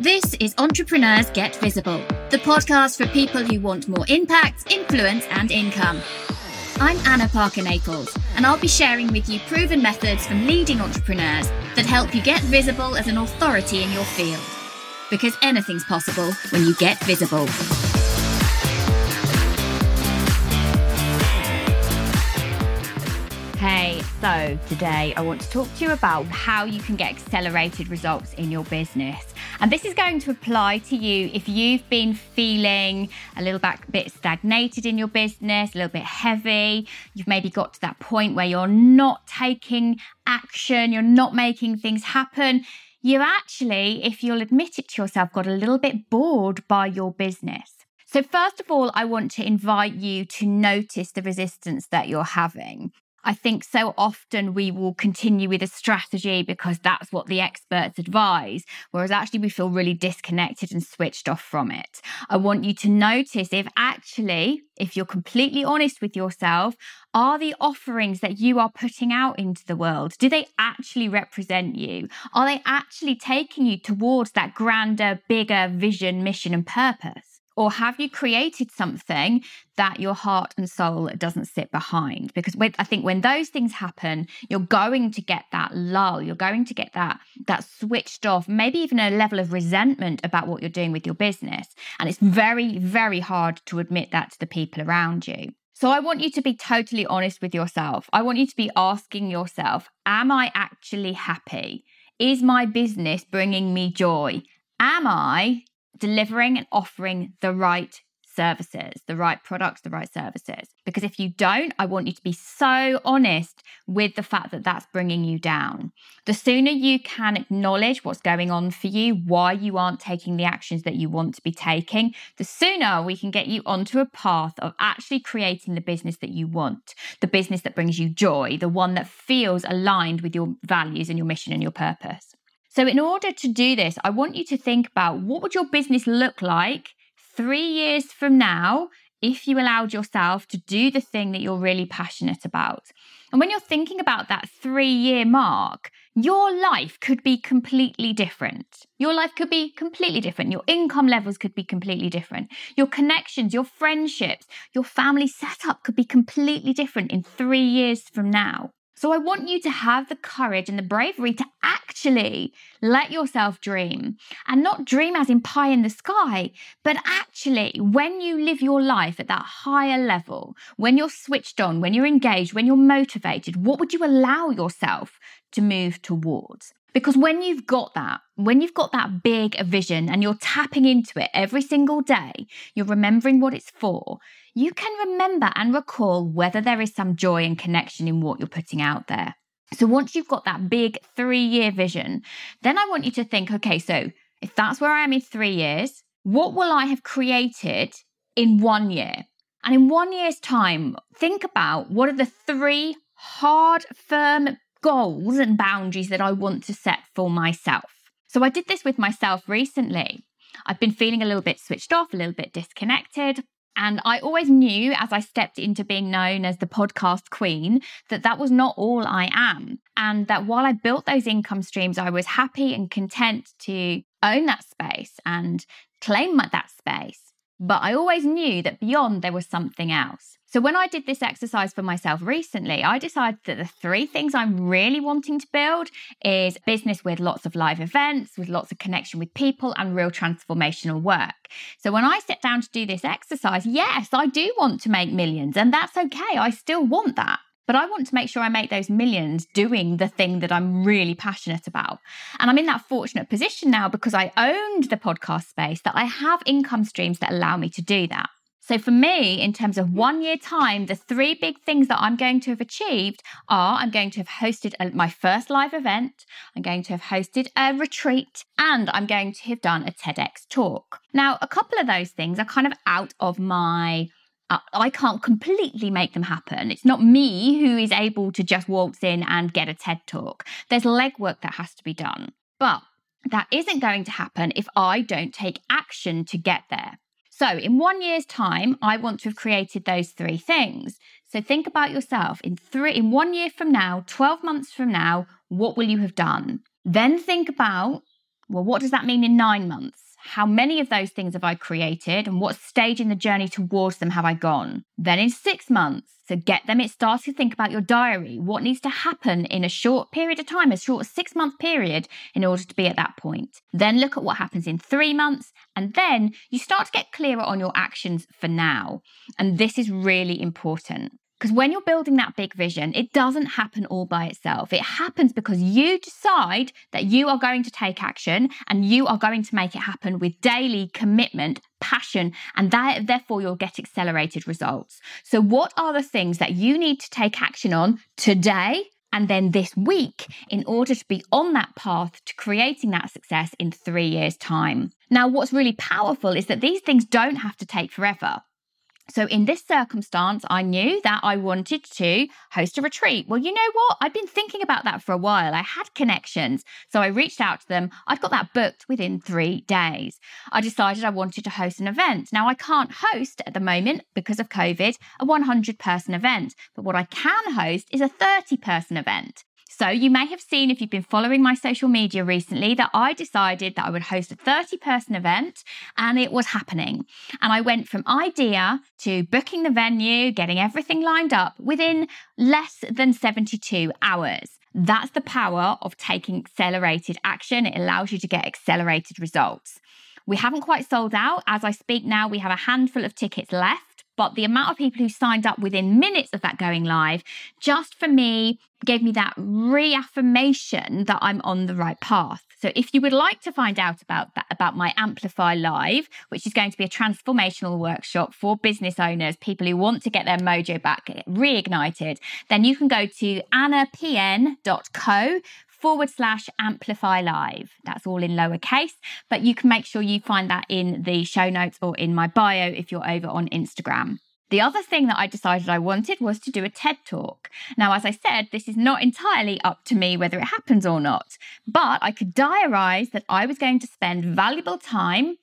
This is Entrepreneurs Get Visible, the podcast for people who want more impact, influence, and income. I'm Anna Parker Naples, and I'll be sharing with you proven methods from leading entrepreneurs that help you get visible as an authority in your field. Because anything's possible when you get visible. Hey, so today I want to talk to you about how you can get accelerated results in your business. And this is going to apply to you if you've been feeling a little bit stagnated in your business, a little bit heavy. You've maybe got to that point where you're not taking action, you're not making things happen. You actually, if you'll admit it to yourself, got a little bit bored by your business. So, first of all, I want to invite you to notice the resistance that you're having. I think so often we will continue with a strategy because that's what the experts advise, whereas actually we feel really disconnected and switched off from it. I want you to notice if actually, if you're completely honest with yourself, are the offerings that you are putting out into the world, do they actually represent you? Are they actually taking you towards that grander, bigger vision, mission, and purpose? Or have you created something that your heart and soul doesn't sit behind? Because with, I think when those things happen, you're going to get that lull. You're going to get that that switched off, maybe even a level of resentment about what you're doing with your business. And it's very, very hard to admit that to the people around you. So I want you to be totally honest with yourself. I want you to be asking yourself, am I actually happy? Is my business bringing me joy? Am I delivering and offering the right services, the right products, the right services. Because if you don't, I want you to be so honest with the fact that that's bringing you down. The sooner you can acknowledge what's going on for you, why you aren't taking the actions that you want to be taking, the sooner we can get you onto a path of actually creating the business that you want, the business that brings you joy, the one that feels aligned with your values and your mission and your purpose. So, in order to do this, I want you to think about what would your business look like three years from now if you allowed yourself to do the thing that you're really passionate about. And when you're thinking about that three year mark, your life could be completely different. Your life could be completely different. Your income levels could be completely different. Your connections, your friendships, your family setup could be completely different in three years from now. So I want you to have the courage and the bravery to actually let yourself dream and not dream as in pie in the sky, but actually when you live your life at that higher level, when you're switched on, when you're engaged, when you're motivated, what would you allow yourself to move towards? Because when you've got that, when you've got that big vision and you're tapping into it every single day, you're remembering what it's for, you can remember and recall whether there is some joy and connection in what you're putting out there. So once you've got that big three year vision, then I want you to think okay, so if that's where I am in three years, what will I have created in one year? And in one year's time, think about what are the three hard, firm goals and boundaries that I want to set for myself. So I did this with myself recently. I've been feeling a little bit switched off, a little bit disconnected. And I always knew as I stepped into being known as the podcast queen that that was not all I am. And that while I built those income streams, I was happy and content to own that space and claim that space. But I always knew that beyond there was something else. So when I did this exercise for myself recently, I decided that the three things I'm really wanting to build is business with lots of live events, with lots of connection with people and real transformational work. So when I sit down to do this exercise, yes, I do want to make millions and that's okay. I still want that. But I want to make sure I make those millions doing the thing that I'm really passionate about. And I'm in that fortunate position now because I owned the podcast space that I have income streams that allow me to do that. So, for me, in terms of one year time, the three big things that I'm going to have achieved are I'm going to have hosted a, my first live event, I'm going to have hosted a retreat, and I'm going to have done a TEDx talk. Now, a couple of those things are kind of out of my I can't completely make them happen. It's not me who is able to just waltz in and get a TED talk. There's legwork that has to be done. But that isn't going to happen if I don't take action to get there. So, in one year's time, I want to have created those three things. So, think about yourself in three, in one year from now, 12 months from now, what will you have done? Then think about Well, what does that mean in nine months? How many of those things have I created and what stage in the journey towards them have I gone? Then in six months, so get them, it starts to think about your diary. What needs to happen in a short period of time, a short six month period, in order to be at that point. Then look at what happens in three months, and then you start to get clearer on your actions for now. And this is really important. Because when you're building that big vision, it doesn't happen all by itself. It happens because you decide that you are going to take action and you are going to make it happen with daily commitment, passion, and that, therefore you'll get accelerated results. So, what are the things that you need to take action on today? And then this week, in order to be on that path to creating that success in three years' time. Now, what's really powerful is that these things don't have to take forever. So, in this circumstance, I knew that I wanted to host a retreat. Well, you know what? I'd been thinking about that for a while. I had connections. So, I reached out to them. I'd got that booked within three days. I decided I wanted to host an event. Now, I can't host at the moment because of COVID a 100 person event, but what I can host is a 30 person event. So, you may have seen if you've been following my social media recently that I decided that I would host a 30 person event and it was happening. And I went from idea to booking the venue, getting everything lined up within less than 72 hours. That's the power of taking accelerated action. It allows you to get accelerated results. We haven't quite sold out. As I speak now, we have a handful of tickets left but the amount of people who signed up within minutes of that going live just for me gave me that reaffirmation that I'm on the right path. So if you would like to find out about that, about my Amplify Live, which is going to be a transformational workshop for business owners, people who want to get their mojo back reignited, then you can go to annapn.co forward slash amplify live. That's all in lowercase, but you can make sure you find that in the show notes or in my bio if you're over on Instagram. The other thing that I decided I wanted was to do a TED talk. Now, as I said, this is not entirely up to me whether it happens or not, but I could diarize that I was going to spend valuable time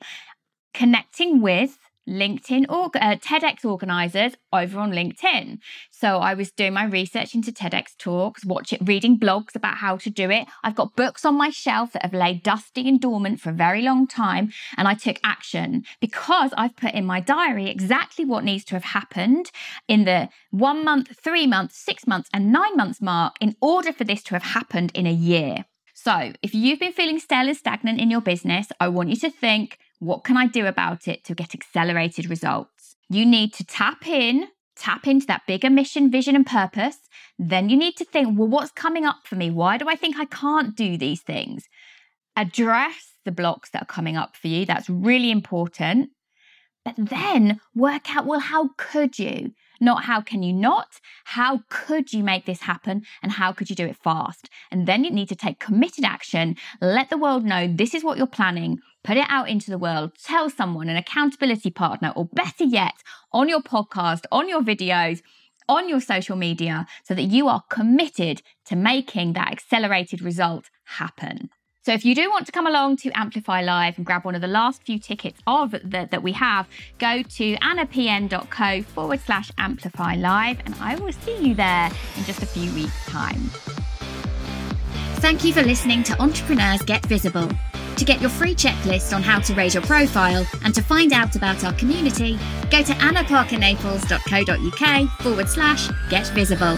connecting with LinkedIn or uh, TEDx organizers over on LinkedIn. So I was doing my research into TEDx talks, watching, reading blogs about how to do it. I've got books on my shelf that have laid dusty and dormant for a very long time, and I took action because I've put in my diary exactly what needs to have happened in the one month, three months, six months, and nine months mark in order for this to have happened in a year. So, if you've been feeling stale and stagnant in your business, I want you to think what can I do about it to get accelerated results? You need to tap in, tap into that bigger mission, vision, and purpose. Then you need to think, well, what's coming up for me? Why do I think I can't do these things? Address the blocks that are coming up for you. That's really important. But then work out, well, how could you? Not how can you not, how could you make this happen and how could you do it fast? And then you need to take committed action, let the world know this is what you're planning, put it out into the world, tell someone, an accountability partner, or better yet, on your podcast, on your videos, on your social media, so that you are committed to making that accelerated result happen. So if you do want to come along to Amplify Live and grab one of the last few tickets of the, that we have, go to annapn.co forward slash amplify live and I will see you there in just a few weeks' time. Thank you for listening to Entrepreneurs Get Visible. To get your free checklist on how to raise your profile and to find out about our community, go to annaparkernaples.co.uk forward slash get visible.